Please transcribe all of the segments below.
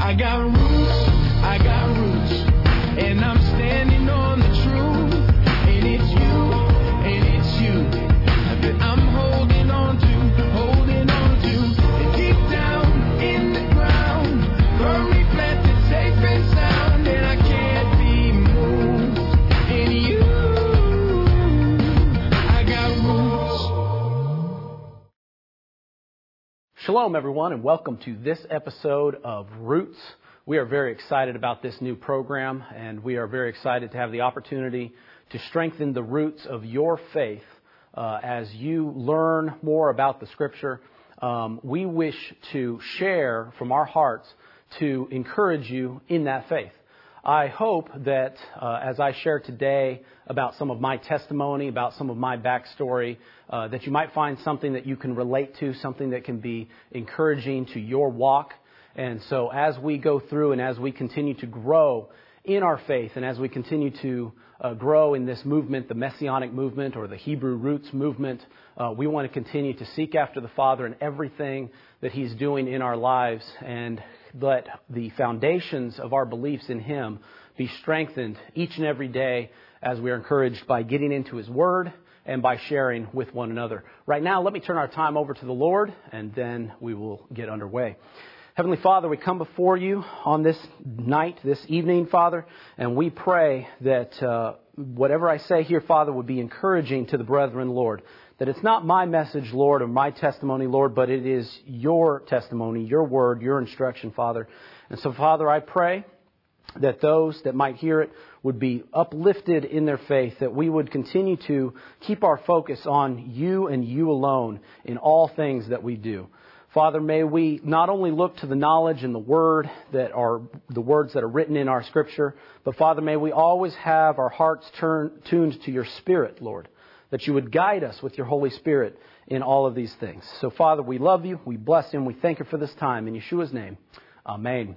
I got roots, I got roots, and I'm Shalom, everyone, and welcome to this episode of Roots. We are very excited about this new program, and we are very excited to have the opportunity to strengthen the roots of your faith uh, as you learn more about the Scripture. Um, we wish to share from our hearts to encourage you in that faith. I hope that uh, as I share today about some of my testimony, about some of my backstory, uh, that you might find something that you can relate to, something that can be encouraging to your walk. And so as we go through and as we continue to grow in our faith and as we continue to uh, grow in this movement, the Messianic movement or the Hebrew roots movement, uh, we want to continue to seek after the Father and everything that He's doing in our lives and let the foundations of our beliefs in Him be strengthened each and every day as we are encouraged by getting into His Word and by sharing with one another. Right now, let me turn our time over to the Lord and then we will get underway. Heavenly Father, we come before you on this night, this evening, Father, and we pray that uh, whatever I say here, Father, would be encouraging to the brethren, Lord. That it's not my message, Lord, or my testimony, Lord, but it is your testimony, your word, your instruction, Father. And so, Father, I pray that those that might hear it would be uplifted in their faith, that we would continue to keep our focus on you and you alone in all things that we do. Father, may we not only look to the knowledge and the word that are the words that are written in our scripture, but Father, may we always have our hearts tuned to your spirit, Lord, that you would guide us with your Holy Spirit in all of these things. So Father, we love you, we bless you, and we thank you for this time. In Yeshua's name, Amen.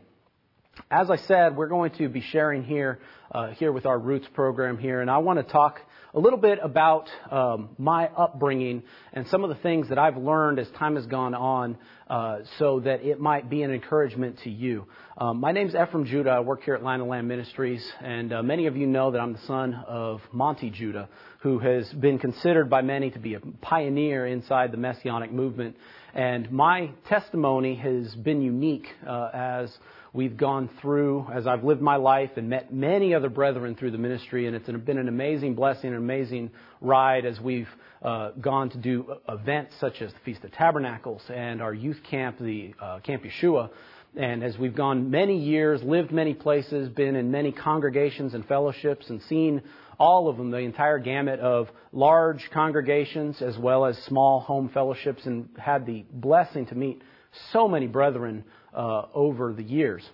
As I said, we're going to be sharing here, uh, here with our Roots program here, and I want to talk a little bit about um, my upbringing and some of the things that I've learned as time has gone on, uh, so that it might be an encouragement to you. Um, my name's Ephraim Judah. I work here at Lion and Lamb Ministries, and uh, many of you know that I'm the son of Monte Judah, who has been considered by many to be a pioneer inside the Messianic movement. And my testimony has been unique uh, as we've gone through, as I've lived my life and met many other brethren through the ministry, and it's been an amazing blessing, an amazing ride as we've uh, gone to do events such as the Feast of Tabernacles and our youth camp, the uh, Camp Yeshua. And as we've gone many years, lived many places, been in many congregations and fellowships, and seen all of them, the entire gamut of large congregations as well as small home fellowships, and had the blessing to meet so many brethren uh, over the years.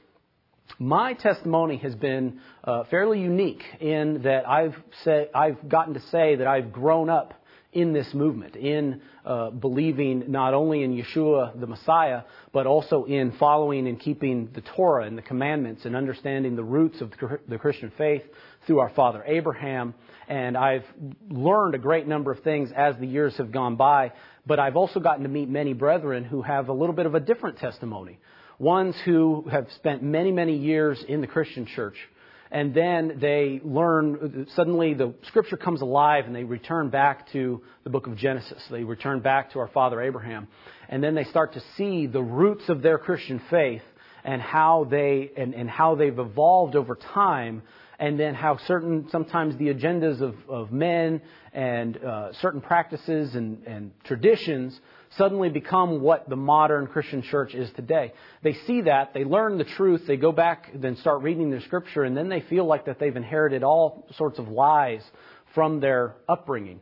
My testimony has been uh, fairly unique in that I've say, I've gotten to say that I've grown up in this movement, in uh, believing not only in Yeshua the Messiah, but also in following and keeping the Torah and the commandments and understanding the roots of the Christian faith through our father Abraham. And I've learned a great number of things as the years have gone by, but I've also gotten to meet many brethren who have a little bit of a different testimony. Ones who have spent many, many years in the Christian church and then they learn, suddenly the scripture comes alive and they return back to the book of Genesis. They return back to our father Abraham. And then they start to see the roots of their Christian faith and how they, and, and how they've evolved over time and then how certain, sometimes the agendas of, of men and uh, certain practices and, and traditions suddenly become what the modern Christian church is today. They see that, they learn the truth, they go back, then start reading their scripture, and then they feel like that they've inherited all sorts of lies from their upbringing.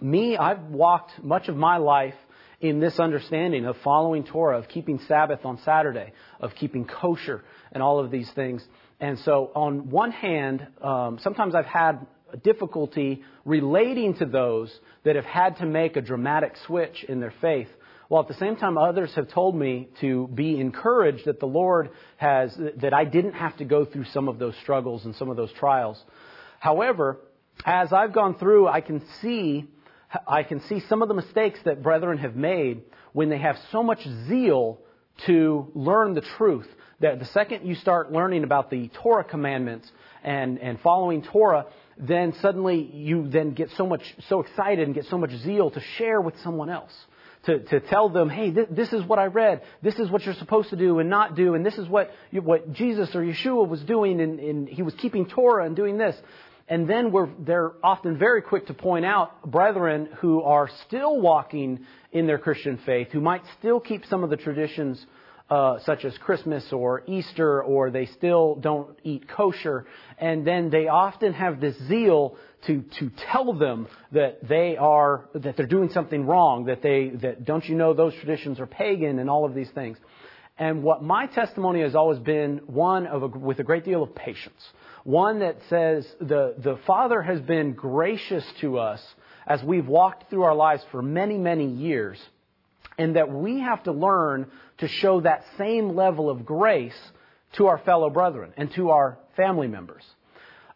Me, I've walked much of my life in this understanding of following Torah, of keeping Sabbath on Saturday, of keeping kosher, and all of these things. And so, on one hand, um, sometimes I've had difficulty relating to those that have had to make a dramatic switch in their faith. While at the same time, others have told me to be encouraged that the Lord has, that I didn't have to go through some of those struggles and some of those trials. However, as I've gone through, I can see, I can see some of the mistakes that brethren have made when they have so much zeal to learn the truth That the second you start learning about the Torah commandments and, and following Torah, then suddenly you then get so much, so excited and get so much zeal to share with someone else. To, to tell them, hey, this, this is what I read. This is what you're supposed to do and not do. And this is what, what Jesus or Yeshua was doing. And, and he was keeping Torah and doing this. And then we're, they're often very quick to point out brethren who are still walking in their Christian faith, who might still keep some of the traditions uh, such as Christmas or Easter, or they still don't eat kosher, and then they often have this zeal to to tell them that they are that they're doing something wrong, that they that don't you know those traditions are pagan and all of these things. And what my testimony has always been one of a, with a great deal of patience, one that says the the Father has been gracious to us as we've walked through our lives for many many years and that we have to learn to show that same level of grace to our fellow brethren and to our family members.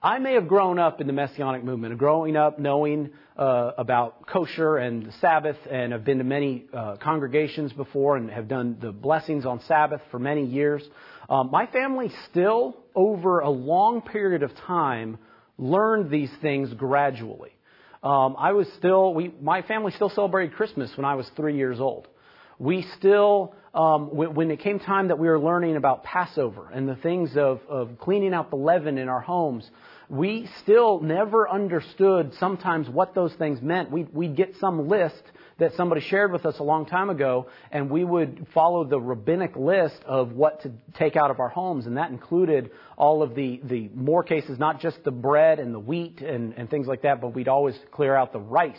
I may have grown up in the Messianic movement, growing up knowing uh, about kosher and the Sabbath, and have been to many uh, congregations before and have done the blessings on Sabbath for many years. Um, my family still, over a long period of time, learned these things gradually. Um, I was still, we, my family still celebrated Christmas when I was three years old we still, um, when, when, it came time that we were learning about Passover and the things of, of cleaning out the leaven in our homes, we still never understood sometimes what those things meant. We'd, we'd get some list that somebody shared with us a long time ago, and we would follow the rabbinic list of what to take out of our homes, and that included all of the, the more cases, not just the bread and the wheat and, and things like that, but we'd always clear out the rice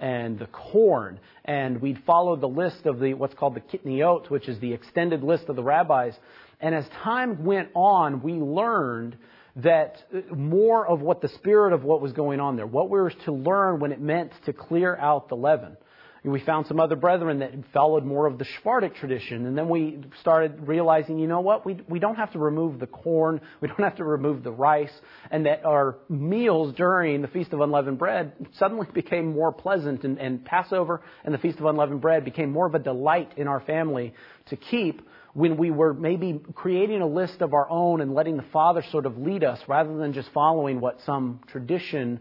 and the corn, and we'd follow the list of the what's called the kitniot, which is the extended list of the rabbis. And as time went on, we learned that uh, more of what the spirit of what was going on there, what we were to learn when it meant to clear out the leaven. We found some other brethren that followed more of the Sephardic tradition, and then we started realizing, you know what, we, we don't have to remove the corn, we don't have to remove the rice, and that our meals during the Feast of Unleavened Bread suddenly became more pleasant, and, and Passover and the Feast of Unleavened Bread became more of a delight in our family to keep when we were maybe creating a list of our own and letting the Father sort of lead us rather than just following what some tradition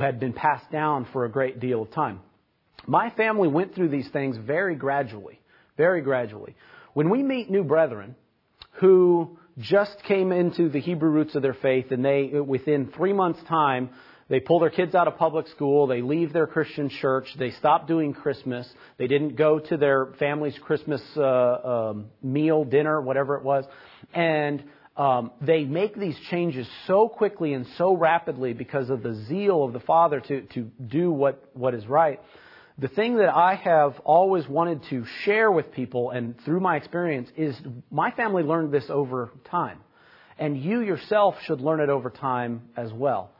had been passed down for a great deal of time. My family went through these things very gradually, very gradually. When we meet new brethren who just came into the Hebrew roots of their faith and they, within three months' time, they pull their kids out of public school, they leave their Christian church, they stop doing Christmas, they didn't go to their family's Christmas uh, um, meal, dinner, whatever it was, and um, they make these changes so quickly and so rapidly because of the zeal of the Father to, to do what, what is right. The thing that I have always wanted to share with people and through my experience is my family learned this over time. And you yourself should learn it over time as well.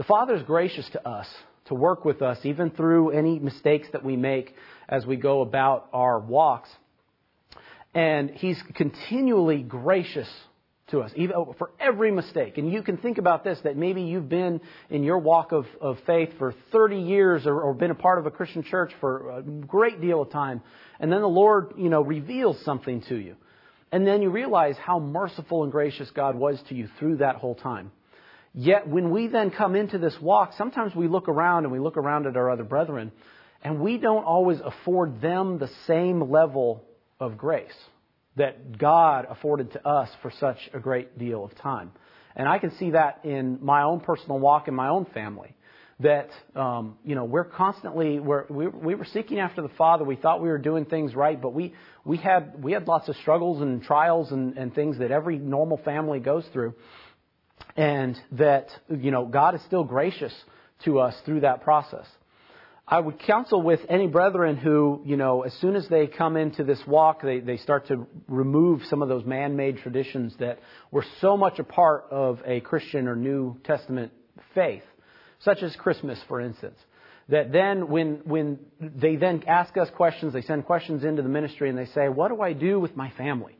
The Father is gracious to us to work with us even through any mistakes that we make as we go about our walks. And He's continually gracious to us, even for every mistake. And you can think about this that maybe you've been in your walk of, of faith for 30 years or, or been a part of a Christian church for a great deal of time. And then the Lord, you know, reveals something to you. And then you realize how merciful and gracious God was to you through that whole time. Yet when we then come into this walk, sometimes we look around and we look around at our other brethren, and we don't always afford them the same level of grace that God afforded to us for such a great deal of time. And I can see that in my own personal walk in my own family. That um, you know we're constantly we're, we we were seeking after the Father. We thought we were doing things right, but we we had we had lots of struggles and trials and, and things that every normal family goes through, and that you know God is still gracious to us through that process. I would counsel with any brethren who, you know, as soon as they come into this walk, they, they start to remove some of those man made traditions that were so much a part of a Christian or New Testament faith, such as Christmas, for instance. That then, when, when they then ask us questions, they send questions into the ministry and they say, What do I do with my family?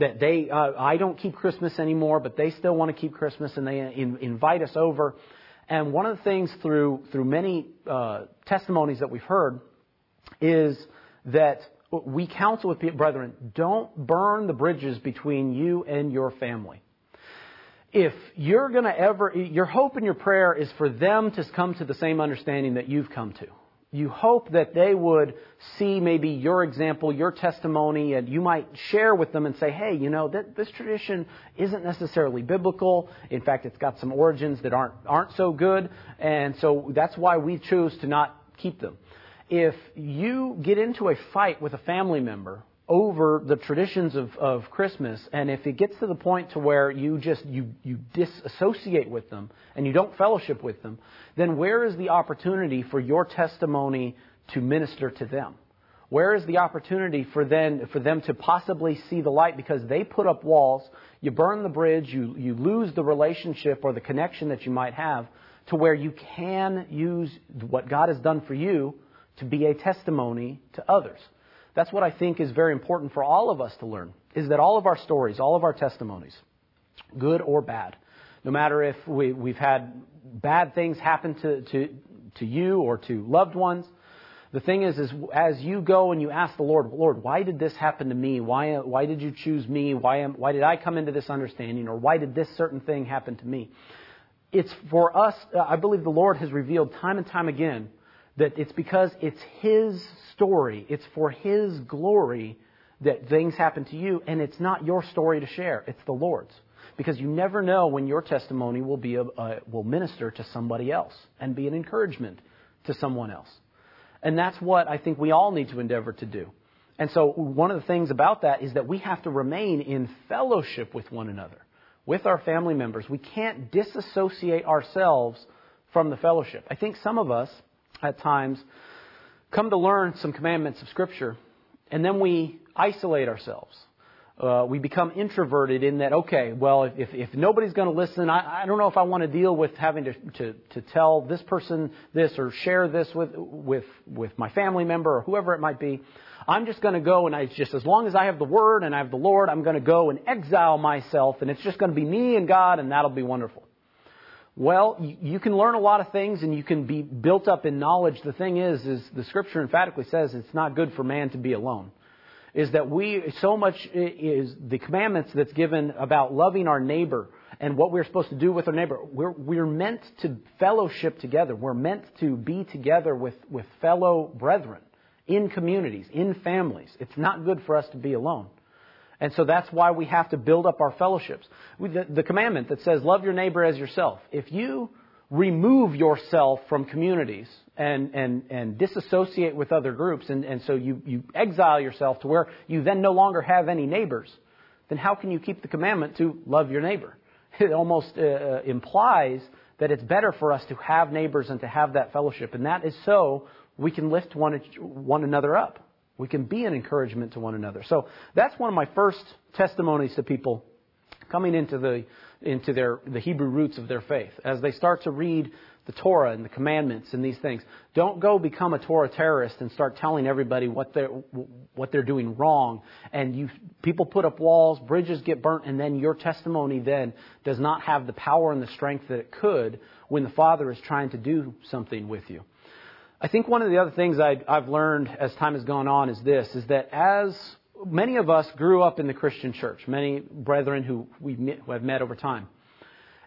That they, uh, I don't keep Christmas anymore, but they still want to keep Christmas and they in, invite us over and one of the things through, through many uh, testimonies that we've heard is that we counsel with people, brethren, don't burn the bridges between you and your family. If you're going to ever, your hope and your prayer is for them to come to the same understanding that you've come to. You hope that they would see maybe your example, your testimony, and you might share with them and say, hey, you know, this tradition isn't necessarily biblical. In fact, it's got some origins that aren't, aren't so good, and so that's why we choose to not keep them if you get into a fight with a family member over the traditions of, of Christmas, and if it gets to the point to where you just you, you disassociate with them and you don't fellowship with them, then where is the opportunity for your testimony to minister to them? Where is the opportunity for them, for them to possibly see the light because they put up walls, you burn the bridge, you, you lose the relationship or the connection that you might have to where you can use what God has done for you to be a testimony to others. That's what I think is very important for all of us to learn, is that all of our stories, all of our testimonies, good or bad, no matter if we, we've had bad things happen to, to, to you or to loved ones, the thing is, is as you go and you ask the Lord, Lord, why did this happen to me? Why, why did you choose me? Why, am, why did I come into this understanding? Or why did this certain thing happen to me? It's for us, I believe the Lord has revealed time and time again that it's because it's His story, it's for His glory that things happen to you, and it's not your story to share, it's the Lord's. Because you never know when your testimony will, be a, uh, will minister to somebody else and be an encouragement to someone else. And that's what I think we all need to endeavor to do. And so, one of the things about that is that we have to remain in fellowship with one another, with our family members. We can't disassociate ourselves from the fellowship. I think some of us at times come to learn some commandments of Scripture, and then we isolate ourselves. Uh, we become introverted in that, okay, well, if, if nobody's going to listen, I, I don't know if I want to deal with having to, to, to tell this person this or share this with, with, with my family member or whoever it might be. I'm just going to go and I just, as long as I have the Word and I have the Lord, I'm going to go and exile myself and it's just going to be me and God and that'll be wonderful. Well, you can learn a lot of things and you can be built up in knowledge. The thing is, is the scripture emphatically says it's not good for man to be alone. Is that we, so much is the commandments that's given about loving our neighbor and what we're supposed to do with our neighbor. We're, we're meant to fellowship together. We're meant to be together with, with fellow brethren in communities, in families. It's not good for us to be alone. And so that's why we have to build up our fellowships. The, the commandment that says, love your neighbor as yourself. If you remove yourself from communities and, and, and disassociate with other groups, and, and so you, you exile yourself to where you then no longer have any neighbors, then how can you keep the commandment to love your neighbor? It almost uh, uh implies that it's better for us to have neighbors and to have that fellowship. And that is so we can lift one, one another up. We can be an encouragement to one another. So that's one of my first testimonies to people coming into the into their the Hebrew roots of their faith as they start to read the Torah and the commandments and these things. Don't go become a Torah terrorist and start telling everybody what they're what they're doing wrong. And you people put up walls, bridges get burnt, and then your testimony then does not have the power and the strength that it could when the Father is trying to do something with you. I think one of the other things I, have learned as time has gone on is this, is that as many of us grew up in the Christian church, many brethren who we have met over time,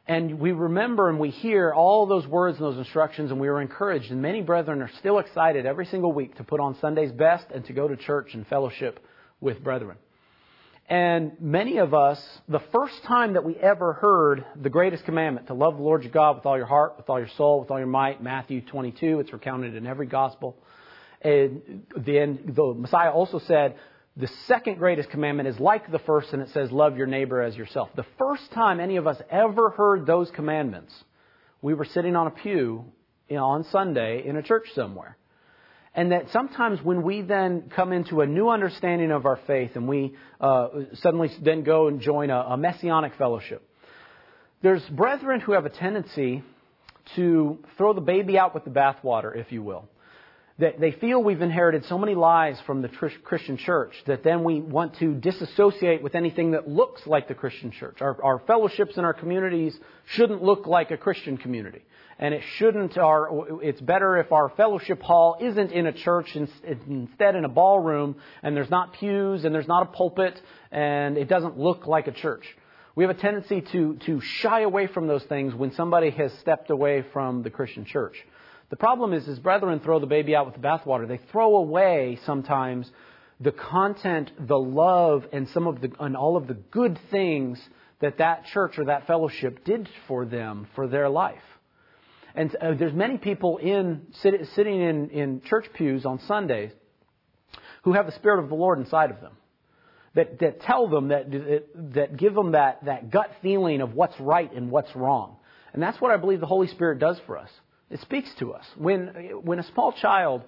and we remember and we hear all those words and those instructions and we are encouraged, and many brethren are still excited every single week to put on Sunday's best and to go to church and fellowship with brethren. And many of us, the first time that we ever heard the greatest commandment, to love the Lord your God with all your heart, with all your soul, with all your might, Matthew 22, it's recounted in every gospel. And then the Messiah also said, the second greatest commandment is like the first, and it says, love your neighbor as yourself. The first time any of us ever heard those commandments, we were sitting on a pew on Sunday in a church somewhere. And that sometimes when we then come into a new understanding of our faith and we uh, suddenly then go and join a, a messianic fellowship, there's brethren who have a tendency to throw the baby out with the bathwater, if you will. that they feel we've inherited so many lies from the Christian church that then we want to disassociate with anything that looks like the Christian church. Our, our fellowships and our communities shouldn't look like a Christian community. And it shouldn't, our, it's better if our fellowship hall isn't in a church, instead in a ballroom, and there's not pews, and there's not a pulpit, and it doesn't look like a church. We have a tendency to, to shy away from those things when somebody has stepped away from the Christian church. The problem is, is brethren throw the baby out with the bathwater. They throw away sometimes the content, the love, and some of the, and all of the good things that that church or that fellowship did for them for their life. And uh, there's many people in sit, sitting in, in church pews on Sundays who have the Spirit of the Lord inside of them. That, that tell them, that, that give them that, that gut feeling of what's right and what's wrong. And that's what I believe the Holy Spirit does for us. It speaks to us. When, when a small child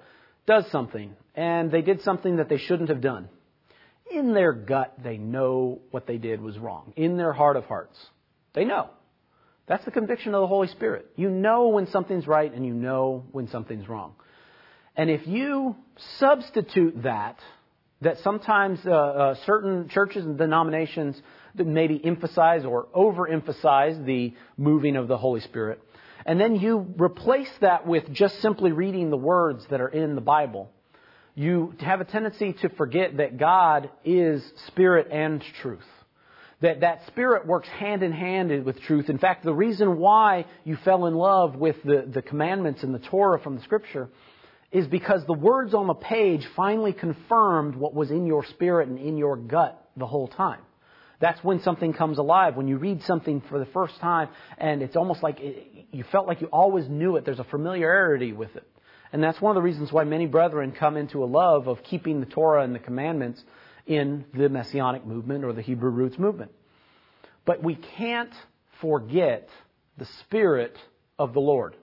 does something and they did something that they shouldn't have done, in their gut, they know what they did was wrong. In their heart of hearts, they know. That's the conviction of the Holy Spirit. You know when something's right and you know when something's wrong. And if you substitute that, that sometimes uh, uh, certain churches and denominations that maybe emphasize or overemphasize the moving of the Holy Spirit, and then you replace that with just simply reading the words that are in the Bible, you have a tendency to forget that God is spirit and truth that that spirit works hand in hand with truth. In fact, the reason why you fell in love with the, the commandments and the Torah from the scripture is because the words on the page finally confirmed what was in your spirit and in your gut the whole time. That's when something comes alive. When you read something for the first time and it's almost like it, you felt like you always knew it. There's a familiarity with it. And that's one of the reasons why many brethren come into a love of keeping the Torah and the commandments in the Messianic movement or the Hebrew roots movement. But we can't forget the Spirit of the Lord.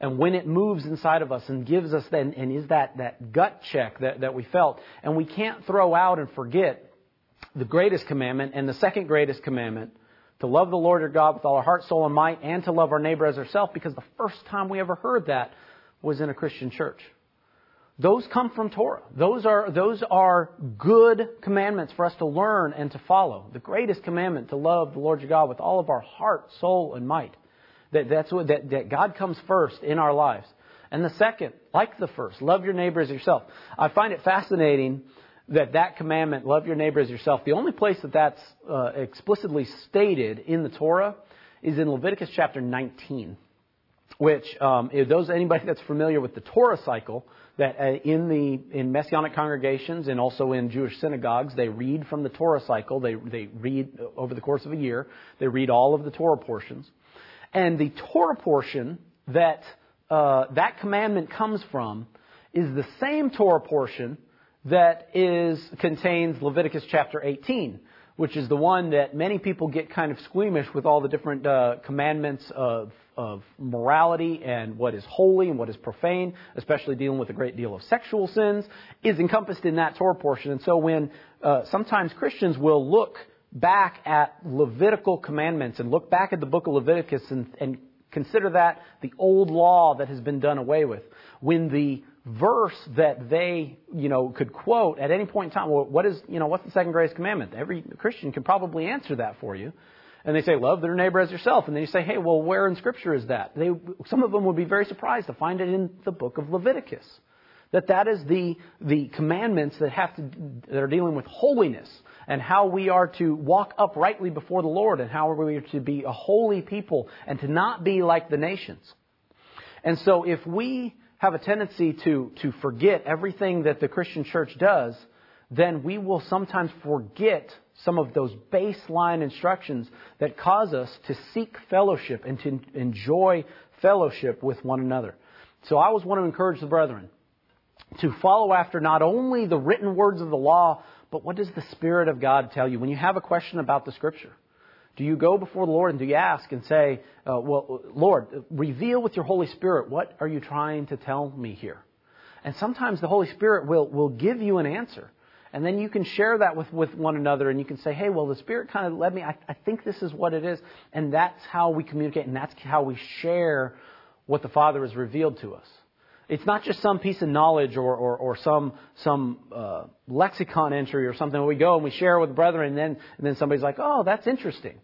And when it moves inside of us and gives us then, and is that, that gut check that, that we felt, and we can't throw out and forget the greatest commandment and the second greatest commandment to love the Lord your God with all our heart, soul, and might, and to love our neighbor as ourselves, because the first time we ever heard that was in a Christian church. Those come from Torah. Those are, those are good commandments for us to learn and to follow. The greatest commandment to love the Lord your God with all of our heart, soul, and might. That, that's what, that, that God comes first in our lives. And the second, like the first, love your neighbor as yourself. I find it fascinating that that commandment, love your neighbor as yourself, the only place that that's uh, explicitly stated in the Torah is in Leviticus chapter 19, which, um, if those anybody that's familiar with the Torah cycle, that uh, in the in messianic congregations and also in Jewish synagogues, they read from the Torah cycle. They they read over the course of a year. They read all of the Torah portions, and the Torah portion that uh, that commandment comes from is the same Torah portion that is contains Leviticus chapter 18, which is the one that many people get kind of squeamish with all the different uh, commandments of, of morality and what is holy and what is profane, especially dealing with a great deal of sexual sins, is encompassed in that Torah portion. And so when uh, sometimes Christians will look back at Levitical commandments and look back at the book of Leviticus and, and consider that the old law that has been done away with, when the verse that they, you know, could quote at any point in time. Well, what is, you know, what's the second greatest commandment? Every Christian can probably answer that for you. And they say, love their neighbor as yourself. And then you say, hey, well, where in Scripture is that? They, some of them would be very surprised to find it in the book of Leviticus. That that is the, the commandments that have to, that are dealing with holiness and how we are to walk uprightly before the Lord and how we are to be a holy people and to not be like the nations. And so if we have a tendency to, to forget everything that the Christian church does, then we will sometimes forget some of those baseline instructions that cause us to seek fellowship and to enjoy fellowship with one another. So I always want to encourage the brethren to follow after not only the written words of the law, but what does the Spirit of God tell you when you have a question about the Scripture? Do you go before the Lord and do you ask and say, uh, Well, Lord, reveal with your Holy Spirit what are you trying to tell me here? And sometimes the Holy Spirit will, will give you an answer. And then you can share that with, with one another and you can say, hey, well, the Spirit kind of led me. I, I think this is what it is. And that's how we communicate and that's how we share what the Father has revealed to us. It's not just some piece of knowledge or, or, or some, some uh, lexicon entry or something. We go and we share with brethren, and then, and then somebody's like, oh, that's interesting.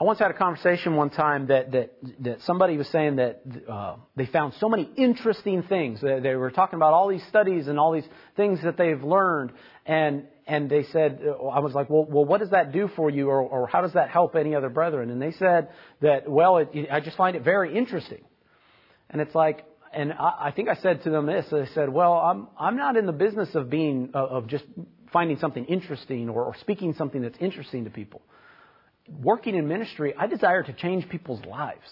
I once had a conversation one time that, that, that somebody was saying that uh, they found so many interesting things. They, were talking about all these studies and all these things that they've learned. And, and they said, I was like, well, well, what does that do for you, or, or how does that help any other brethren? And they said that, well, it, I just find it very interesting. And it's like, and I, I think I said to them this. I said, well, I'm I'm not in the business of being of just finding something interesting or, or speaking something that's interesting to people. Working in ministry, I desire to change people's lives.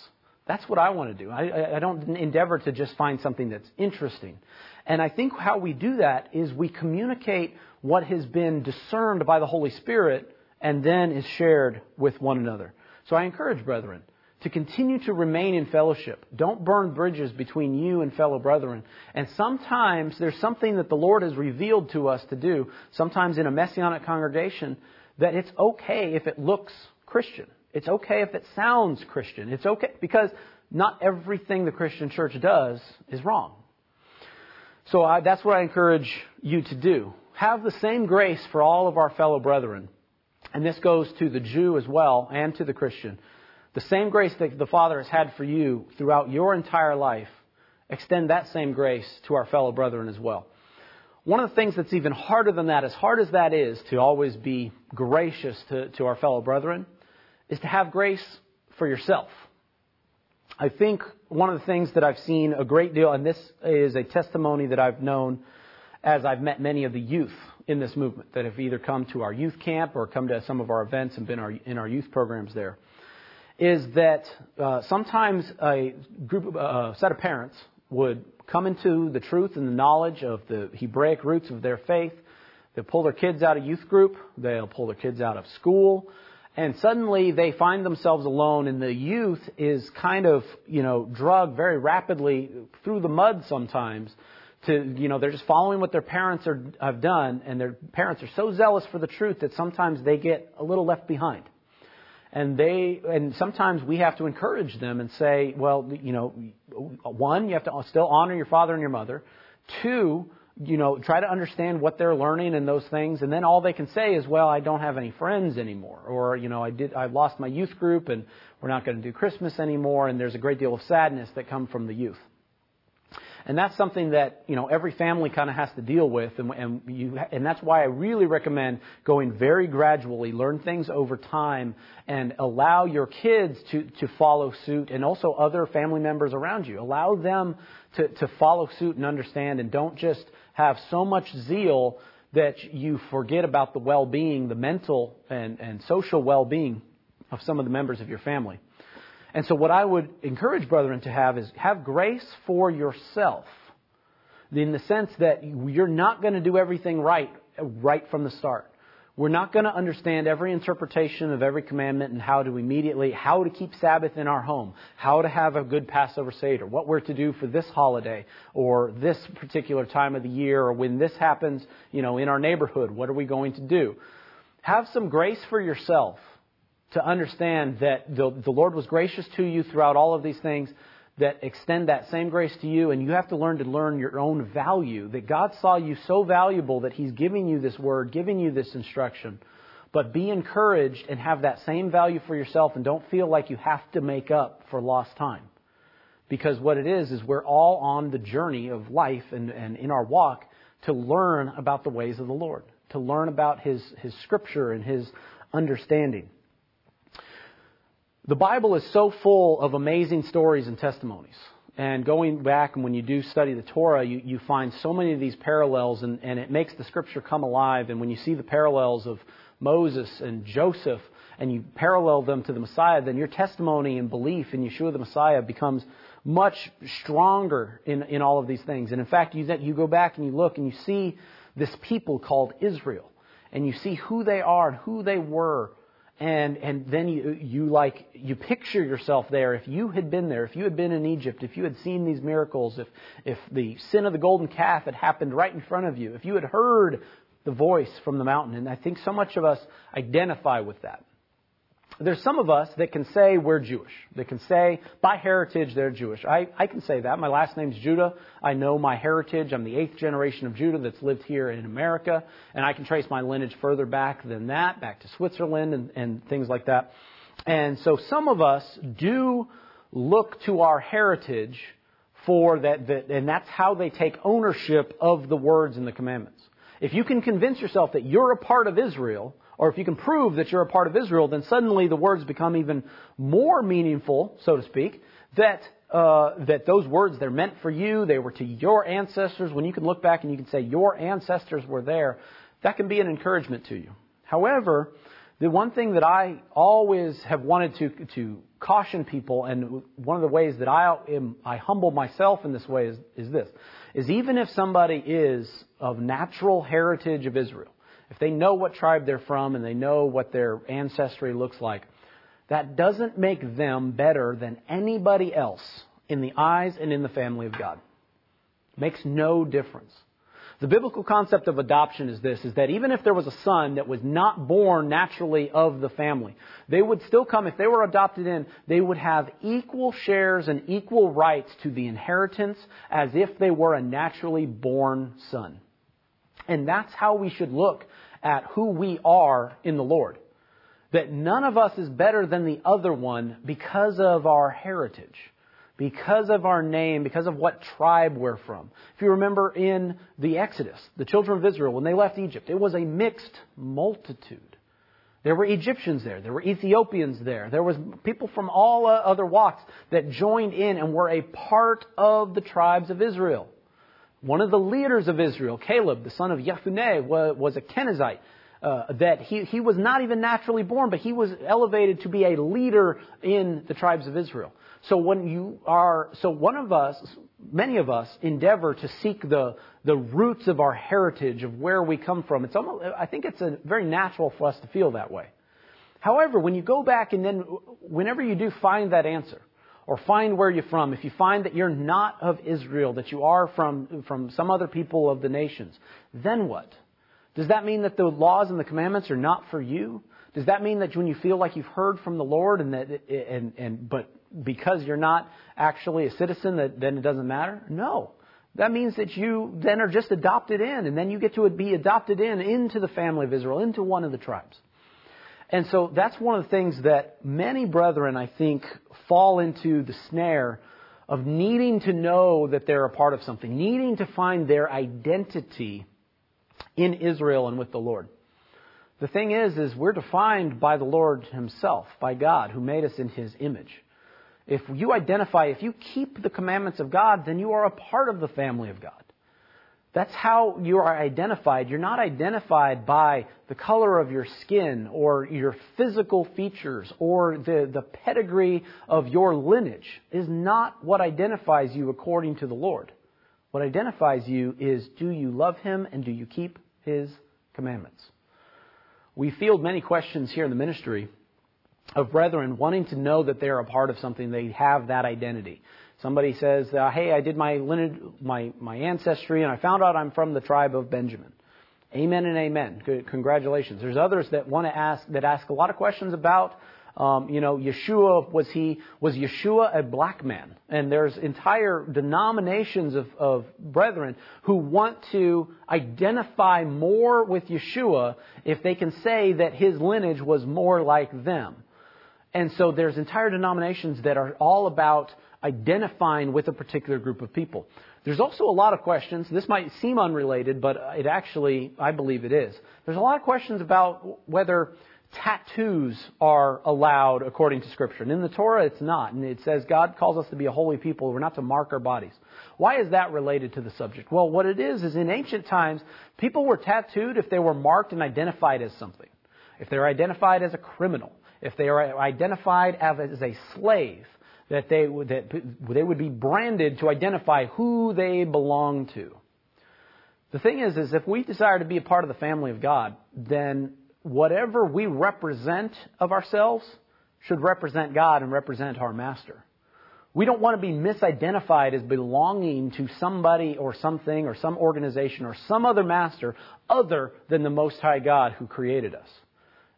That's what I want to do. I, I don't endeavor to just find something that's interesting. And I think how we do that is we communicate what has been discerned by the Holy Spirit and then is shared with one another. So I encourage brethren to continue to remain in fellowship. Don't burn bridges between you and fellow brethren. And sometimes there's something that the Lord has revealed to us to do, sometimes in a messianic congregation, that it's okay if it looks Christian. It's okay if it sounds Christian. It's okay because not everything the Christian church does is wrong. So I, that's what I encourage you to do. Have the same grace for all of our fellow brethren. And this goes to the Jew as well and to the Christian. The same grace that the Father has had for you throughout your entire life, extend that same grace to our fellow brethren as well. One of the things that's even harder than that, as hard as that is to always be gracious to, to our fellow brethren, is to have grace for yourself. I think one of the things that I've seen a great deal, and this is a testimony that I've known as I've met many of the youth in this movement that have either come to our youth camp or come to some of our events and been our, in our youth programs there is that uh, sometimes a group, uh, set of parents would come into the truth and the knowledge of the Hebraic roots of their faith. They'll pull their kids out of youth group. They'll pull their kids out of school. And suddenly they find themselves alone and the youth is kind of, you know, drugged very rapidly through the mud sometimes to, you know, they're just following what their parents are, have done and their parents are so zealous for the truth that sometimes they get a little left behind and they and sometimes we have to encourage them and say, well, you know, one, you have to still honor your father and your mother. Two, you know, try to understand what they're learning and those things, and then all they can say is, well, I don't have any friends anymore, or you know, I did, I've lost my youth group, and we're not going to do Christmas anymore, and there's a great deal of sadness that come from the youth. And that's something that, you know, every family kind of has to deal with. And, and, you, and that's why I really recommend going very gradually, learn things over time, and allow your kids to, to follow suit and also other family members around you. Allow them to, to follow suit and understand and don't just have so much zeal that you forget about the well-being, the mental and, and social well-being of some of the members of your family. And so, what I would encourage brethren to have is have grace for yourself, in the sense that you're not going to do everything right right from the start. We're not going to understand every interpretation of every commandment and how to immediately, how to keep Sabbath in our home, how to have a good Passover Seder, what we're to do for this holiday or this particular time of the year or when this happens, you know, in our neighborhood, what are we going to do? Have some grace for yourself to understand that the, the Lord was gracious to you throughout all of these things that extend that same grace to you, and you have to learn to learn your own value. That God saw you so valuable that He's giving you this word, giving you this instruction. But be encouraged and have that same value for yourself, and don't feel like you have to make up for lost time. Because what it is, is we're all on the journey of life and, and in our walk to learn about the ways of the Lord, to learn about His, His Scripture and His understanding. The Bible is so full of amazing stories and testimonies. And going back, and when you do study the Torah, you, you find so many of these parallels, and, and it makes the Scripture come alive. And when you see the parallels of Moses and Joseph, and you parallel them to the Messiah, then your testimony and belief in Yeshua the Messiah becomes much stronger in, in all of these things. And in fact, you, you go back and you look and you see this people called Israel, and you see who they are and who they were and and then you you like you picture yourself there. If you had been there if you had been in Egypt if you had seen these miracles if if the sin of the golden calf had happened right in front of you if you had heard the voice from the mountain and I think so much of us identify with that there's some of us that can say we're Jewish. They can say, by heritage, they're Jewish. I, I can say that. My last name's Judah. I know my heritage. I'm the eighth generation of Judah that's lived here in America. And I can trace my lineage further back than that, back to Switzerland and, and things like that. And so some of us do look to our heritage for that, that and that's how they take ownership of the words and the commandments. If you can convince yourself that you're a part of Israel, or if you can prove that you're a part of Israel, then suddenly the words become even more meaningful, so to speak, that, uh, that those words, they're meant for you, they were to your ancestors. When you can look back and you can say your ancestors were there, that can be an encouragement to you. However, the one thing that I always have wanted to, to caution people, and one of the ways that I, am, I humble myself in this way is, is this, is even if somebody is of natural heritage of Israel, if they know what tribe they're from and they know what their ancestry looks like, that doesn't make them better than anybody else in the eyes and in the family of God. It Makes no difference. The biblical concept of adoption is this, is that even if there was a son that was not born naturally of the family, they would still come, if they were adopted in, they would have equal shares and equal rights to the inheritance as if they were a naturally born son. And that's how we should look at who we are in the Lord. That none of us is better than the other one because of our heritage, because of our name, because of what tribe we're from. If you remember in the Exodus, the children of Israel, when they left Egypt, it was a mixed multitude. There were Egyptians there. There were Ethiopians there. There was people from all other walks that joined in and were a part of the tribes of Israel. One of the leaders of Israel, Caleb, the son of Jephunneh, was a Kenizzite. Uh, that he, he was not even naturally born, but he was elevated to be a leader in the tribes of Israel. So when you are, so one of us, many of us endeavor to seek the, the roots of our heritage, of where we come from. It's almost, I think it's a, very natural for us to feel that way. However, when you go back and then, whenever you do find that answer, or find where you're from, if you find that you're not of Israel, that you are from, from some other people of the nations, then what? Does that mean that the laws and the commandments are not for you? Does that mean that when you feel like you've heard from the Lord and that and and but because you're not actually a citizen that then it doesn't matter? No. That means that you then are just adopted in and then you get to be adopted in into the family of Israel, into one of the tribes. And so that's one of the things that many brethren, I think, fall into the snare of needing to know that they're a part of something, needing to find their identity in Israel and with the Lord. The thing is, is we're defined by the Lord Himself, by God, who made us in His image. If you identify, if you keep the commandments of God, then you are a part of the family of God. That's how you are identified. You're not identified by the color of your skin or your physical features or the, the pedigree of your lineage is not what identifies you according to the Lord. What identifies you is do you love Him and do you keep His commandments? We field many questions here in the ministry of brethren wanting to know that they're a part of something, they have that identity. Somebody says, uh, "Hey, I did my lineage, my my ancestry, and I found out I'm from the tribe of Benjamin." Amen and amen. Congratulations. There's others that want to ask that ask a lot of questions about. Um, you know, Yeshua was he was Yeshua a black man? And there's entire denominations of, of brethren who want to identify more with Yeshua if they can say that his lineage was more like them. And so there's entire denominations that are all about identifying with a particular group of people. There's also a lot of questions. This might seem unrelated, but it actually, I believe it is. There's a lot of questions about whether tattoos are allowed according to Scripture. And in the Torah, it's not. And it says God calls us to be a holy people. We're not to mark our bodies. Why is that related to the subject? Well, what it is, is in ancient times, people were tattooed if they were marked and identified as something. If they're identified as a criminal. If they are identified as a slave that they, that they would be branded to identify who they belong to. The thing is, is if we desire to be a part of the family of God, then whatever we represent of ourselves should represent God and represent our Master. We don't want to be misidentified as belonging to somebody or something or some organization or some other master other than the Most High God who created us.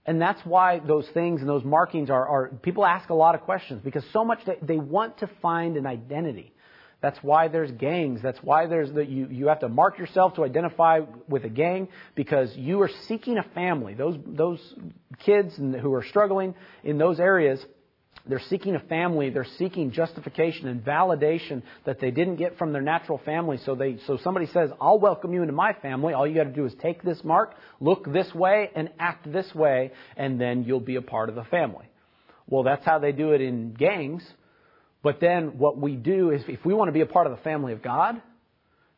And that's why those things and those markings are, are people ask a lot of questions because so much they, they want to find an identity. That's why there's gangs. That's why there's the, you, you have to mark yourself to identify with a gang because you are seeking a family. Those, those kids who are struggling in those areas, they're seeking a family. They're seeking justification and validation that they didn't get from their natural family. So they, so somebody says, I'll welcome you into my family. All you got to do is take this mark, look this way, and act this way, and then you'll be a part of the family. Well, that's how they do it in gangs. But then what we do is if we want to be a part of the family of God,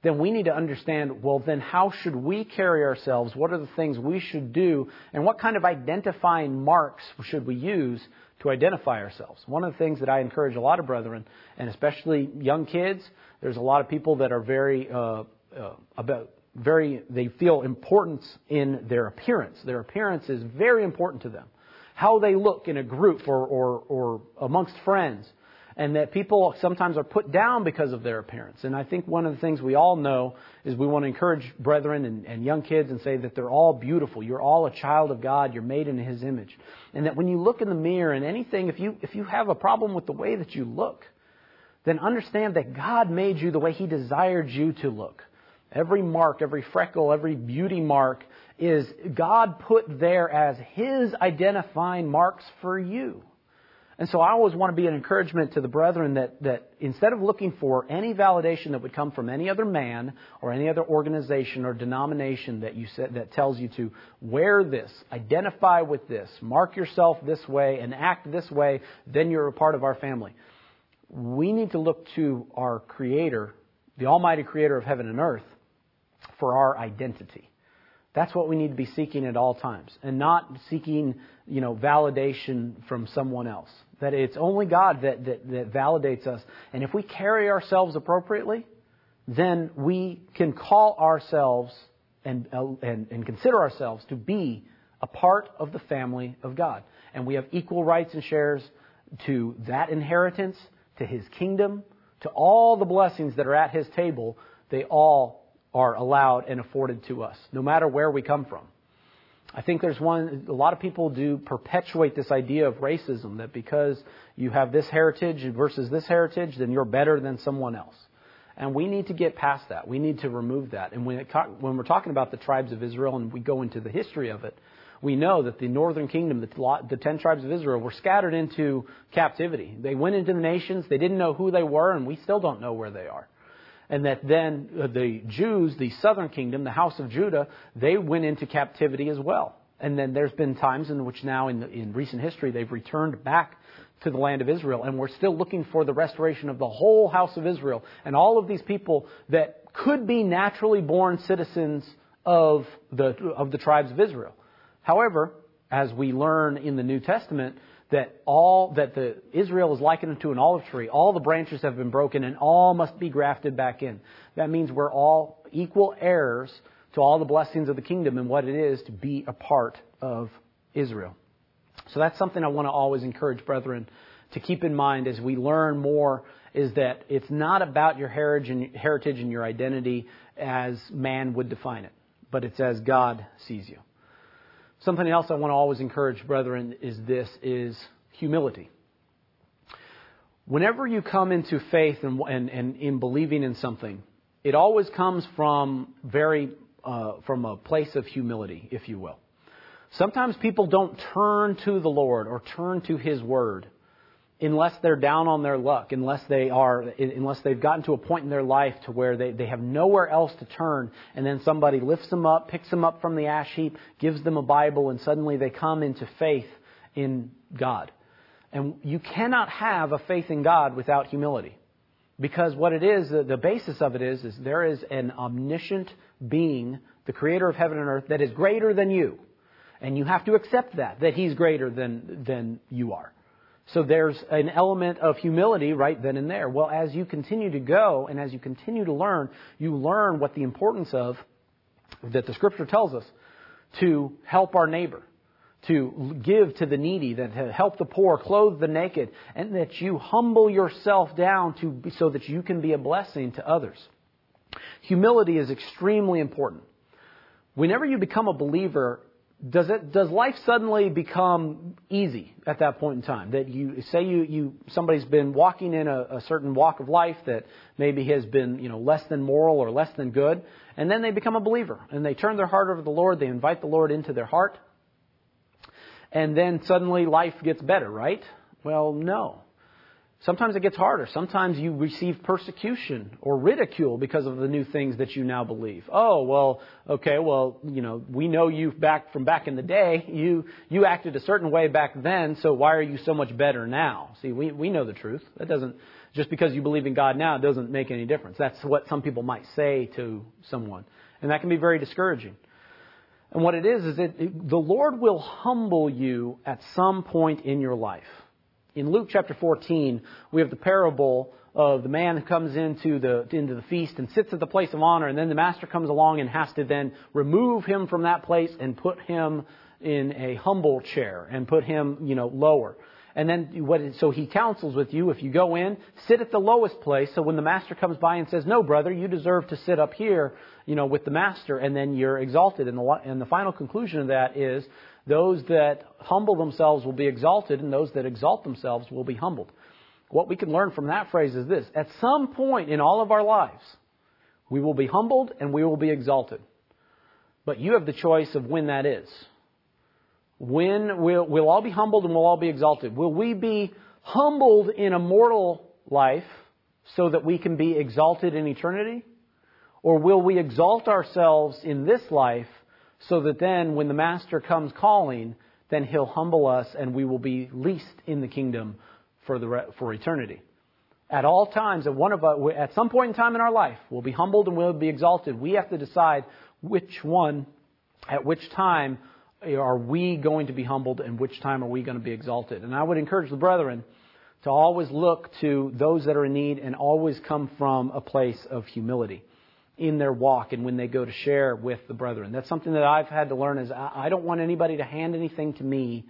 then we need to understand, well, then how should we carry ourselves? What are the things we should do? And what kind of identifying marks should we use to identify ourselves? One of the things that I encourage a lot of brethren, and especially young kids, there's a lot of people that are very, uh, uh, about, very, they feel importance in their appearance. Their appearance is very important to them. How they look in a group or, or, or amongst friends and that people sometimes are put down because of their appearance. And I think one of the things we all know is we want to encourage brethren and, and, young kids and say that they're all beautiful. You're all a child of God. You're made in His image. And that when you look in the mirror and anything, if you, if you have a problem with the way that you look, then understand that God made you the way He desired you to look. Every mark, every freckle, every beauty mark is God put there as His identifying marks for you. And so I always want to be an encouragement to the brethren that, that instead of looking for any validation that would come from any other man or any other organization or denomination that you said, that tells you to wear this, identify with this, mark yourself this way, and act this way, then you're a part of our family. We need to look to our Creator, the Almighty Creator of heaven and earth, for our identity. That's what we need to be seeking at all times, and not seeking, you know, validation from someone else. That it's only God that, that, that validates us. And if we carry ourselves appropriately, then we can call ourselves and, uh, and, and consider ourselves to be a part of the family of God. And we have equal rights and shares to that inheritance, to His kingdom, to all the blessings that are at His table. They all are allowed and afforded to us, no matter where we come from. I think there's one, a lot of people do perpetuate this idea of racism that because you have this heritage versus this heritage, then you're better than someone else. And we need to get past that. We need to remove that. And when, it, when we're talking about the tribes of Israel and we go into the history of it, we know that the northern kingdom, the, the ten tribes of Israel, were scattered into captivity. They went into the nations. They didn't know who they were, and we still don't know where they are and that then uh, the Jews, the southern kingdom, the house of Judah, they went into captivity as well. And then there's been times in which now in, the, in recent history they've returned back to the land of Israel, and we're still looking for the restoration of the whole house of Israel and all of these people that could be naturally born citizens of the of the tribes of Israel. However, as we learn in the New Testament, that all that the Israel is likened to an olive tree. All the branches have been broken, and all must be grafted back in. That means we're all equal heirs to all the blessings of the kingdom and what it is to be a part of Israel. So that's something I want to always encourage brethren to keep in mind as we learn more is that it's not about your heritage and your identity as man would define it, but it's as God sees you. Something else I want to always encourage, brethren, is this is humility. Whenever you come into faith and, and, and in believing in something, it always comes from very uh, from a place of humility, if you will. Sometimes people don't turn to the Lord or turn to His Word unless they're down on their luck, unless they are, unless they've gotten to a point in their life to where they, they have nowhere else to turn, and then somebody lifts them up, picks them up from the ash heap, gives them a Bible, and suddenly they come into faith in God. And you cannot have a faith in God without humility. Because what it is, the basis of it is, is there is an omniscient being, the creator of heaven and earth, that is greater than you. And you have to accept that, that he's greater than, than you are. So there's an element of humility right then and there. Well, as you continue to go and as you continue to learn, you learn what the importance of, that the scripture tells us, to help our neighbor, to give to the needy, that to help the poor, clothe the naked, and that you humble yourself down to, so that you can be a blessing to others. Humility is extremely important. Whenever you become a believer, does it does life suddenly become easy at that point in time? That you say you you somebody's been walking in a, a certain walk of life that maybe has been you know less than moral or less than good and then they become a believer and they turn their heart over to the lord they invite the lord into their heart and then suddenly life gets better right? Well no Sometimes it gets harder. Sometimes you receive persecution or ridicule because of the new things that you now believe. Oh, well, okay, well, you know, we know you back from back in the day. You you acted a certain way back then, so why are you so much better now? See, we we know the truth. That doesn't just because you believe in God now doesn't make any difference. That's what some people might say to someone. And that can be very discouraging. And what it is is that the Lord will humble you at some point in your life in Luke chapter 14, we have the parable of the man who comes into the, into the feast and sits at the place of honor, and then the master comes along and has to then remove him from that place and put him in a humble chair and put him, you know, lower. And then what, so he counsels with you, if you go in, sit at the lowest place, so when the master comes by and says, no brother, you deserve to sit up here, you know, with the master, and then you're exalted. And the, and the final conclusion of that is those that humble themselves will be exalted, and those that exalt themselves will be humbled. What we can learn from that phrase is this at some point in all of our lives, we will be humbled and we will be exalted. But you have the choice of when that is. When we'll, we'll all be humbled and we'll all be exalted. Will we be humbled in a mortal life so that we can be exalted in eternity? Or will we exalt ourselves in this life so that then when the Master comes calling, then he'll humble us and we will be least in the kingdom for, the, for eternity. At all times, at, one of us, at some point in time in our life, we'll be humbled and we'll be exalted. We have to decide which one, at which time are we going to be humbled and which time are we going to be exalted. And I would encourage the brethren to always look to those that are in need and always come from a place of humility in their walk and when they go to share with the brethren. That's something that I've had to learn is I don't want anybody to hand anything to me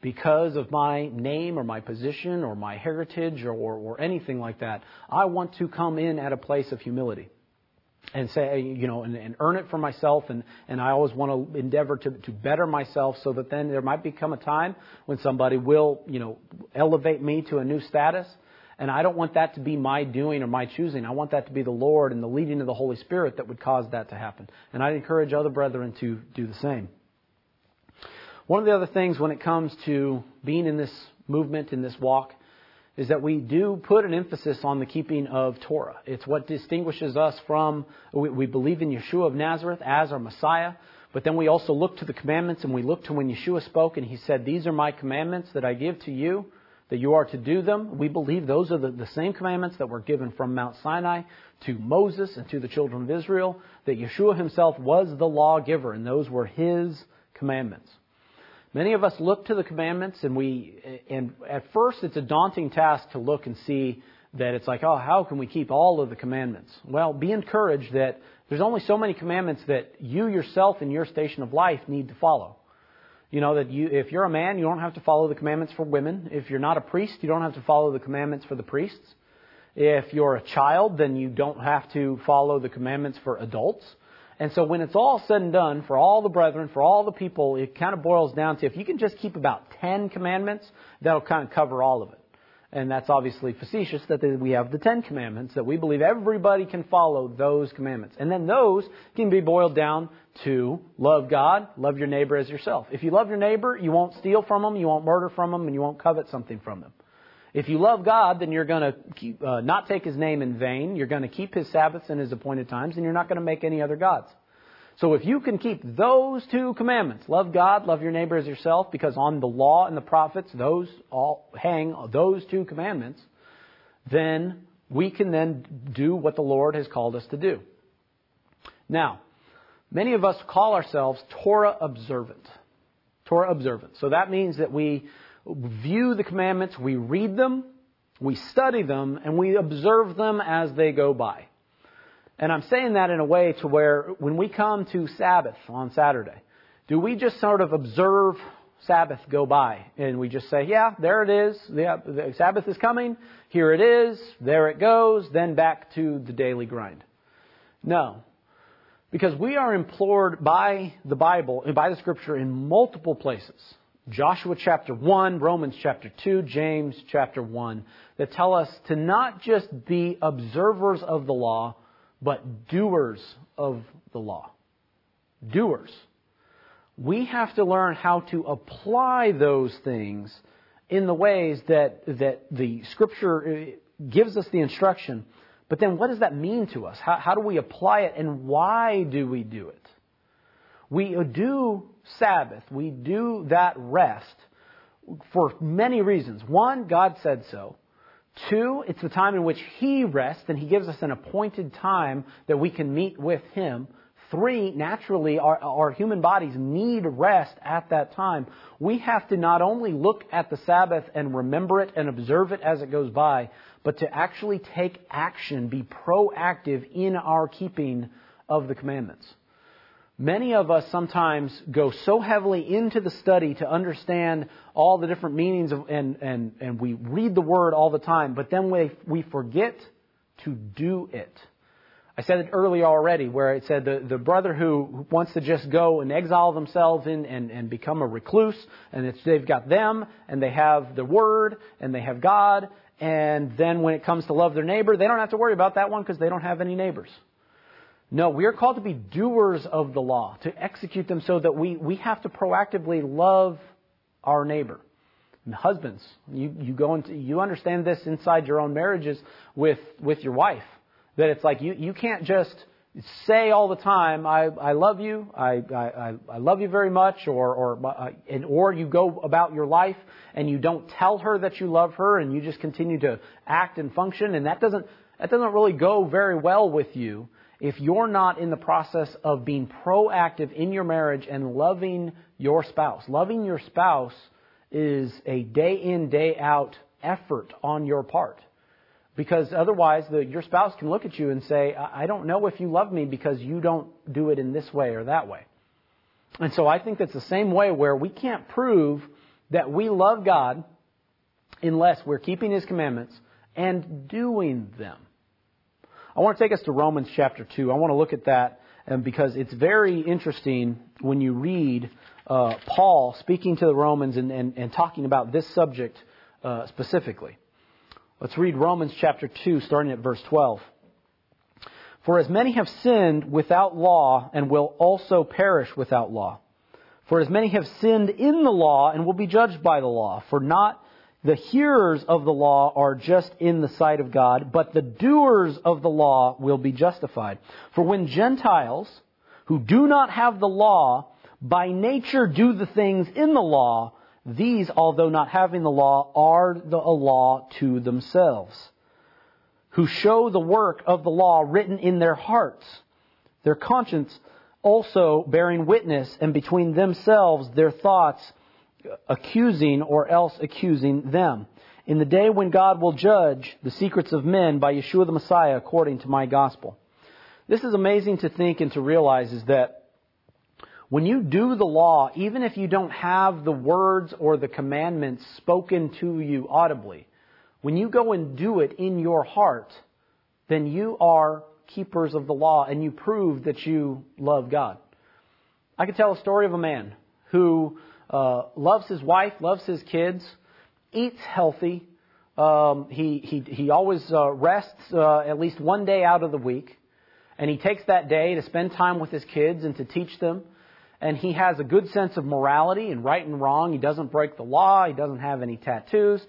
because of my name or my position or my heritage or, or, anything like that. I want to come in at a place of humility and say, you know, and, and, earn it for myself. And, and I always want to endeavor to, to better myself so that then there might become a time when somebody will, you know, elevate me to a new status. And I don't want that to be my doing or my choosing. I want that to be the Lord and the leading of the Holy Spirit that would cause that to happen. And I encourage other brethren to do the same. One of the other things when it comes to being in this movement, in this walk, is that we do put an emphasis on the keeping of Torah. It's what distinguishes us from, we, we believe in Yeshua of Nazareth as our Messiah, but then we also look to the commandments and we look to when Yeshua spoke and he said, These are my commandments that I give to you that you are to do them. We believe those are the, the, same commandments that were given from Mount Sinai to Moses and to the children of Israel, that Yeshua himself was the lawgiver, and those were his commandments. Many of us look to the commandments, and we, and at first it's a daunting task to look and see that it's like, oh, how can we keep all of the commandments? Well, be encouraged that there's only so many commandments that you yourself in your station of life need to follow. You know that you, if you're a man, you don't have to follow the commandments for women. If you're not a priest, you don't have to follow the commandments for the priests. If you're a child, then you don't have to follow the commandments for adults. And so when it's all said and done, for all the brethren, for all the people, it kind of boils down to if you can just keep about 10 commandments, that'll kind of cover all of it. And that's obviously facetious that we have the Ten Commandments, that we believe everybody can follow those commandments. And then those can be boiled down to love God, love your neighbor as yourself. If you love your neighbor, you won't steal from them, you won't murder from them, and you won't covet something from them. If you love God, then you're going to uh, not take His name in vain. You're going to keep His Sabbaths and His appointed times, and you're not going to make any other gods. So if you can keep those two commandments, love God, love your neighbor as yourself, because on the law and the prophets, those all hang those two commandments, then we can then do what the Lord has called us to do. Now, many of us call ourselves Torah observant. Torah observant. So that means that we view the commandments, we read them, we study them, and we observe them as they go by. And I'm saying that in a way to where when we come to Sabbath on Saturday, do we just sort of observe Sabbath go by and we just say, yeah, there it is. Yeah, the Sabbath is coming. Here it is. There it goes. Then back to the daily grind. No. Because we are implored by the Bible, and by the scripture in multiple places. Joshua chapter 1, Romans chapter 2, James chapter 1, that tell us to not just be observers of the law, but doers of the law. Doers. We have to learn how to apply those things in the ways that, that the scripture uh, gives us the instruction. But then what does that mean to us? How, how do we apply it and why do we do it? We do Sabbath. We do that rest for many reasons. One, God said so. Two, it's the time in which He rests and He gives us an appointed time that we can meet with Him. Three, naturally, our, our, human bodies need rest at that time. We have to not only look at the Sabbath and remember it and observe it as it goes by, but to actually take action, be proactive in our keeping of the commandments. Many of us sometimes go so heavily into the study to understand all the different meanings of, and, and, and we read the word all the time, but then we, we forget to do it. I said it earlier already where it said the, the brother who wants to just go and exile themselves in and, and become a recluse, and it's, they've got them, and they have the Word, and they have God, and then when it comes to love their neighbor, they don't have to worry about that one because they don't have any neighbors. No, we are called to be doers of the law, to execute them so that we, we have to proactively love our neighbor. And husbands, you, you go into, you understand this inside your own marriages with, with your wife. That it's like you, you can't just say all the time, I, I love you, I, I, I love you very much, or, or, uh, and, or you go about your life and you don't tell her that you love her and you just continue to act and function, and that doesn't, that doesn't really go very well with you if you're not in the process of being proactive in your marriage and loving your spouse. Loving your spouse is a day in, day out effort on your part. Because otherwise, the, your spouse can look at you and say, I don't know if you love me because you don't do it in this way or that way. And so I think that's the same way where we can't prove that we love God unless we're keeping His commandments and doing them. I want to take us to Romans chapter 2. I want to look at that um, because it's very interesting when you read uh, Paul speaking to the Romans and, and, and talking about this subject uh, specifically. Let's read Romans chapter 2, starting at verse 12. For as many have sinned without law and will also perish without law. For as many have sinned in the law and will be judged by the law. For not the hearers of the law are just in the sight of God, but the doers of the law will be justified. For when Gentiles, who do not have the law, by nature do the things in the law, these, although not having the law, are the, a law to themselves, who show the work of the law written in their hearts, their conscience also bearing witness, and between themselves their thoughts accusing or else accusing them. In the day when God will judge the secrets of men by Yeshua the Messiah according to my gospel. This is amazing to think and to realize is that when you do the law, even if you don't have the words or the commandments spoken to you audibly, when you go and do it in your heart, then you are keepers of the law and you prove that you love God. I could tell a story of a man who uh, loves his wife, loves his kids, eats healthy. Um, he, he, he always uh, rests uh, at least one day out of the week. And he takes that day to spend time with his kids and to teach them. And he has a good sense of morality and right and wrong. He doesn't break the law. He doesn't have any tattoos.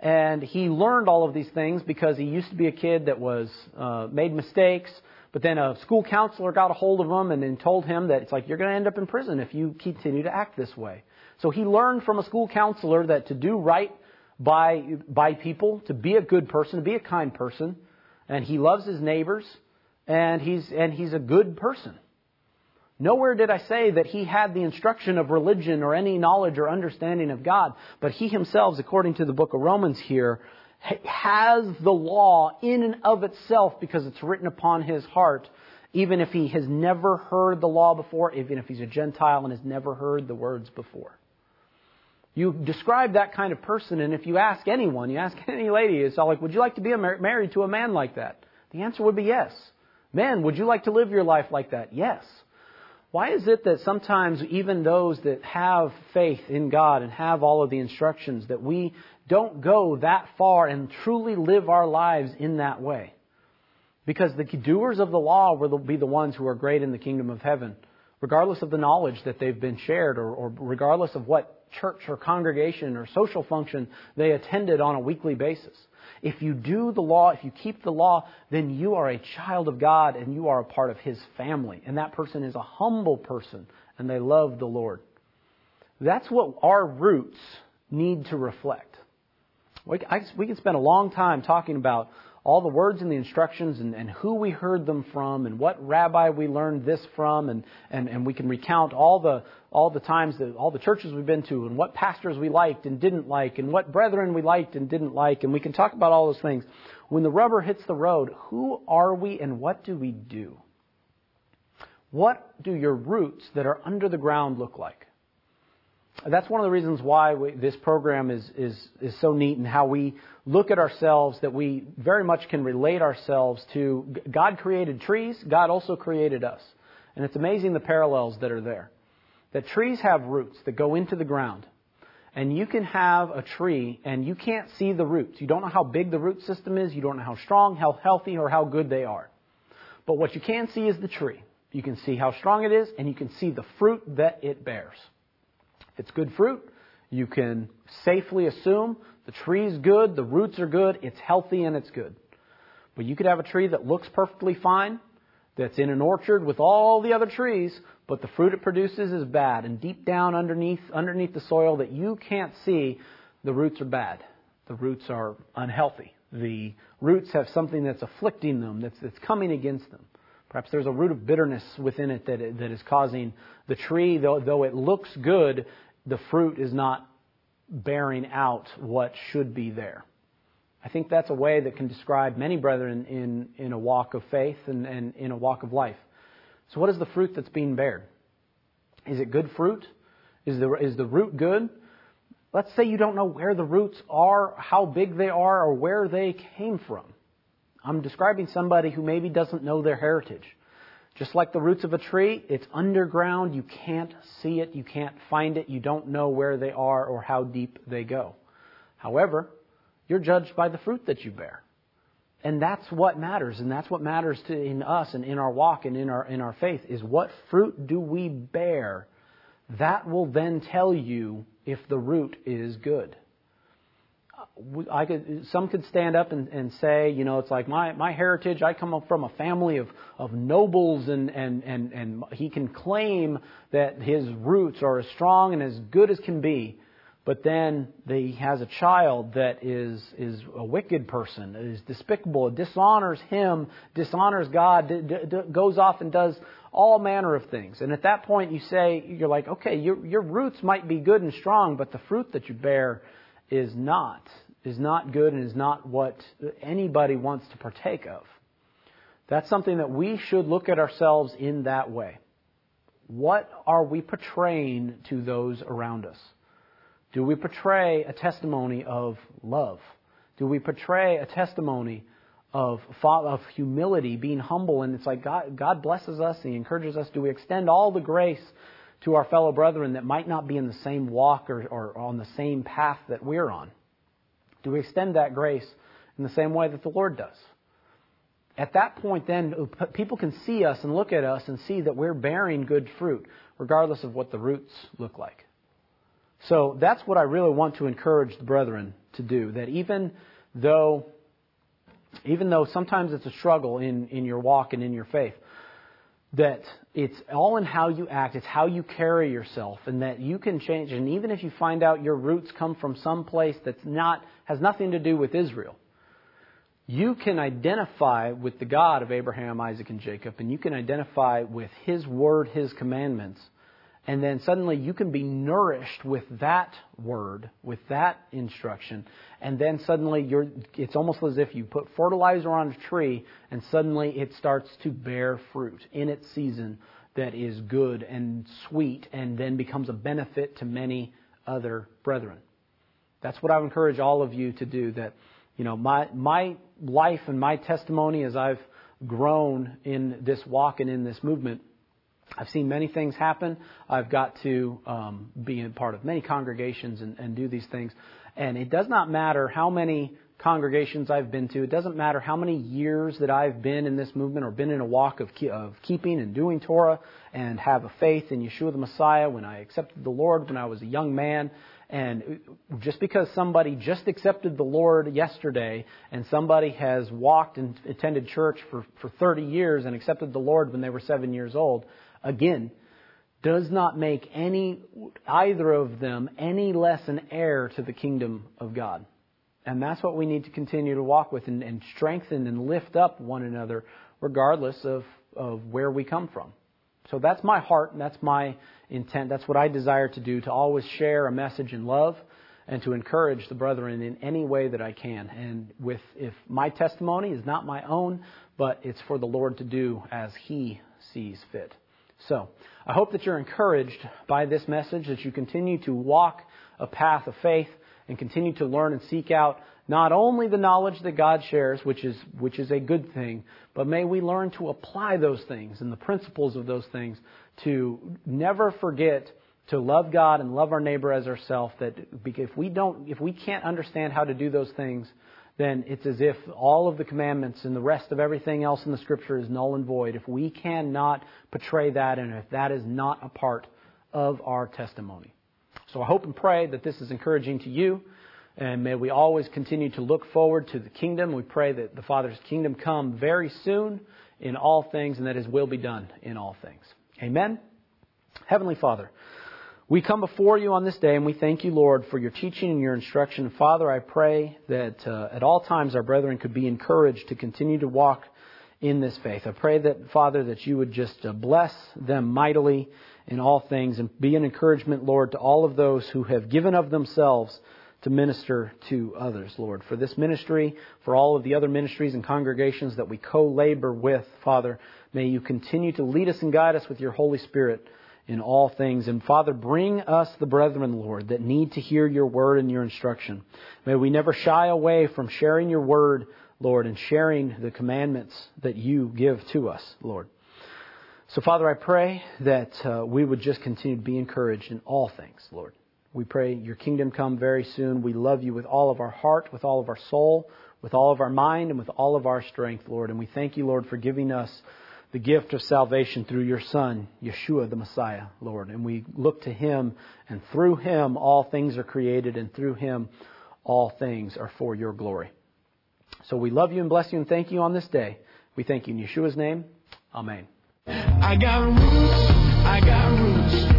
And he learned all of these things because he used to be a kid that was uh, made mistakes. But then a school counselor got a hold of him and then told him that it's like you're going to end up in prison if you continue to act this way. So he learned from a school counselor that to do right by, by people, to be a good person, to be a kind person, and he loves his neighbors, and he's, and he's a good person. Nowhere did I say that he had the instruction of religion or any knowledge or understanding of God, but he himself, according to the book of Romans here, has the law in and of itself because it's written upon his heart even if he has never heard the law before, even if he's a Gentile and has never heard the words before. You describe that kind of person, and if you ask anyone, you ask any lady, it's all like, would you like to be married to a man like that? The answer would be yes. Men, would you like to live your life like that? Yes. Why is it that sometimes even those that have faith in God and have all of the instructions that we don't go that far and truly live our lives in that way? Because the doers of the law will be the ones who are great in the kingdom of heaven, regardless of the knowledge that they've been shared or, or regardless of what church or congregation or social function they attended on a weekly basis. If you do the law, if you keep the law, then you are a child of God and you are a part of His family. And that person is a humble person and they love the Lord. That's what our roots need to reflect. We, can spend a long time talking about all the words and the instructions and, and who we heard them from and what rabbi we learned this from and, and, and we can recount all the all the times that all the churches we've been to and what pastors we liked and didn't like and what brethren we liked and didn't like and we can talk about all those things. When the rubber hits the road, who are we and what do we do? What do your roots that are under the ground look like? That's one of the reasons why we, this program is, is, is so neat and how we look at ourselves that we very much can relate ourselves to God created trees, God also created us. And it's amazing the parallels that are there. That trees have roots that go into the ground. And you can have a tree and you can't see the roots. You don't know how big the root system is, you don't know how strong, how healthy, or how good they are. But what you can see is the tree. You can see how strong it is, and you can see the fruit that it bears. It's good fruit, you can safely assume the tree's good, the roots are good, it's healthy and it's good. But you could have a tree that looks perfectly fine, that's in an orchard with all the other trees, but the fruit it produces is bad. And deep down underneath, underneath the soil that you can't see, the roots are bad. The roots are unhealthy. The roots have something that's afflicting them, that's, that's coming against them. Perhaps there's a root of bitterness within it that, that is causing the tree, though, though it looks good, the fruit is not bearing out what should be there. I think that's a way that can describe many brethren in, in a walk of faith and, and in a walk of life. So, what is the fruit that's being bared? Is it good fruit? Is the, is the root good? Let's say you don't know where the roots are, how big they are, or where they came from. I'm describing somebody who maybe doesn't know their heritage. Just like the roots of a tree, it's underground. You can't see it. You can't find it. You don't know where they are or how deep they go. However, you're judged by the fruit that you bear. And that's what matters. And that's what matters to, in us and in our walk and in our, in our faith is what fruit do we bear? That will then tell you if the root is good. I could, some could stand up and, and say, you know, it's like my, my heritage, I come from a family of, of nobles and, and, and, and he can claim that his roots are as strong and as good as can be. But then he has a child that is, is a wicked person, is despicable, dishonors him, dishonors God, d- d- goes off and does all manner of things. And at that point you say, you're like, okay, your, your roots might be good and strong, but the fruit that you bear is not is not good and is not what anybody wants to partake of. That's something that we should look at ourselves in that way. What are we portraying to those around us? Do we portray a testimony of love? Do we portray a testimony of, of humility, being humble, and it's like God, God blesses us, He encourages us. Do we extend all the grace to our fellow brethren that might not be in the same walk or, or on the same path that we're on? Do we extend that grace in the same way that the Lord does? At that point, then, oh, people can see us and look at us and see that we're bearing good fruit, regardless of what the roots look like. So that's what I really want to encourage the brethren to do. That even though, even though sometimes it's a struggle in, in your walk and in your faith, that it's all in how you act, it's how you carry yourself, and that you can change. And even if you find out your roots come from some place that's not has nothing to do with Israel, you can identify with the God of Abraham, Isaac, and Jacob, and you can identify with His word, His commandments, and then suddenly you can be nourished with that word, with that instruction, and then suddenly you're, it's almost as if you put fertilizer on a tree and suddenly it starts to bear fruit in its season that is good and sweet and then becomes a benefit to many other brethren. That's what I encourage all of you to do that, you know, my, my life and my testimony as I've grown in this walk and in this movement, I've seen many things happen. I've got to um, be a part of many congregations and, and do these things. And it does not matter how many congregations I've been to. It doesn't matter how many years that I've been in this movement or been in a walk of, of keeping and doing Torah and have a faith in Yeshua the Messiah when I accepted the Lord when I was a young man. And just because somebody just accepted the Lord yesterday and somebody has walked and attended church for, for 30 years and accepted the Lord when they were seven years old, again, does not make any, either of them any less an heir to the kingdom of God. And that's what we need to continue to walk with and, and strengthen and lift up one another regardless of, of where we come from. So that's my heart and that's my intent. That's what I desire to do, to always share a message in love and to encourage the brethren in any way that I can. And with if my testimony is not my own, but it's for the Lord to do as he sees fit. So, I hope that you're encouraged by this message, that you continue to walk a path of faith and continue to learn and seek out not only the knowledge that God shares, which is, which is a good thing, but may we learn to apply those things and the principles of those things to never forget to love God and love our neighbor as ourselves. That if we don't, if we can't understand how to do those things, then it's as if all of the commandments and the rest of everything else in the scripture is null and void. If we cannot portray that and if that is not a part of our testimony. So I hope and pray that this is encouraging to you. And may we always continue to look forward to the kingdom. We pray that the Father's kingdom come very soon in all things and that His will be done in all things. Amen. Heavenly Father, we come before you on this day and we thank you, Lord, for your teaching and your instruction. Father, I pray that uh, at all times our brethren could be encouraged to continue to walk in this faith. I pray that, Father, that you would just uh, bless them mightily in all things and be an encouragement, Lord, to all of those who have given of themselves to minister to others, Lord. For this ministry, for all of the other ministries and congregations that we co-labor with, Father, may you continue to lead us and guide us with your Holy Spirit in all things. And Father, bring us the brethren, Lord, that need to hear your word and your instruction. May we never shy away from sharing your word, Lord, and sharing the commandments that you give to us, Lord. So, Father, I pray that uh, we would just continue to be encouraged in all things, Lord. We pray your kingdom come very soon. We love you with all of our heart, with all of our soul, with all of our mind, and with all of our strength, Lord. And we thank you, Lord, for giving us the gift of salvation through your Son, Yeshua the Messiah, Lord. And we look to him, and through him all things are created, and through him all things are for your glory. So we love you and bless you and thank you on this day. We thank you in Yeshua's name. Amen. I got roots, I got roots.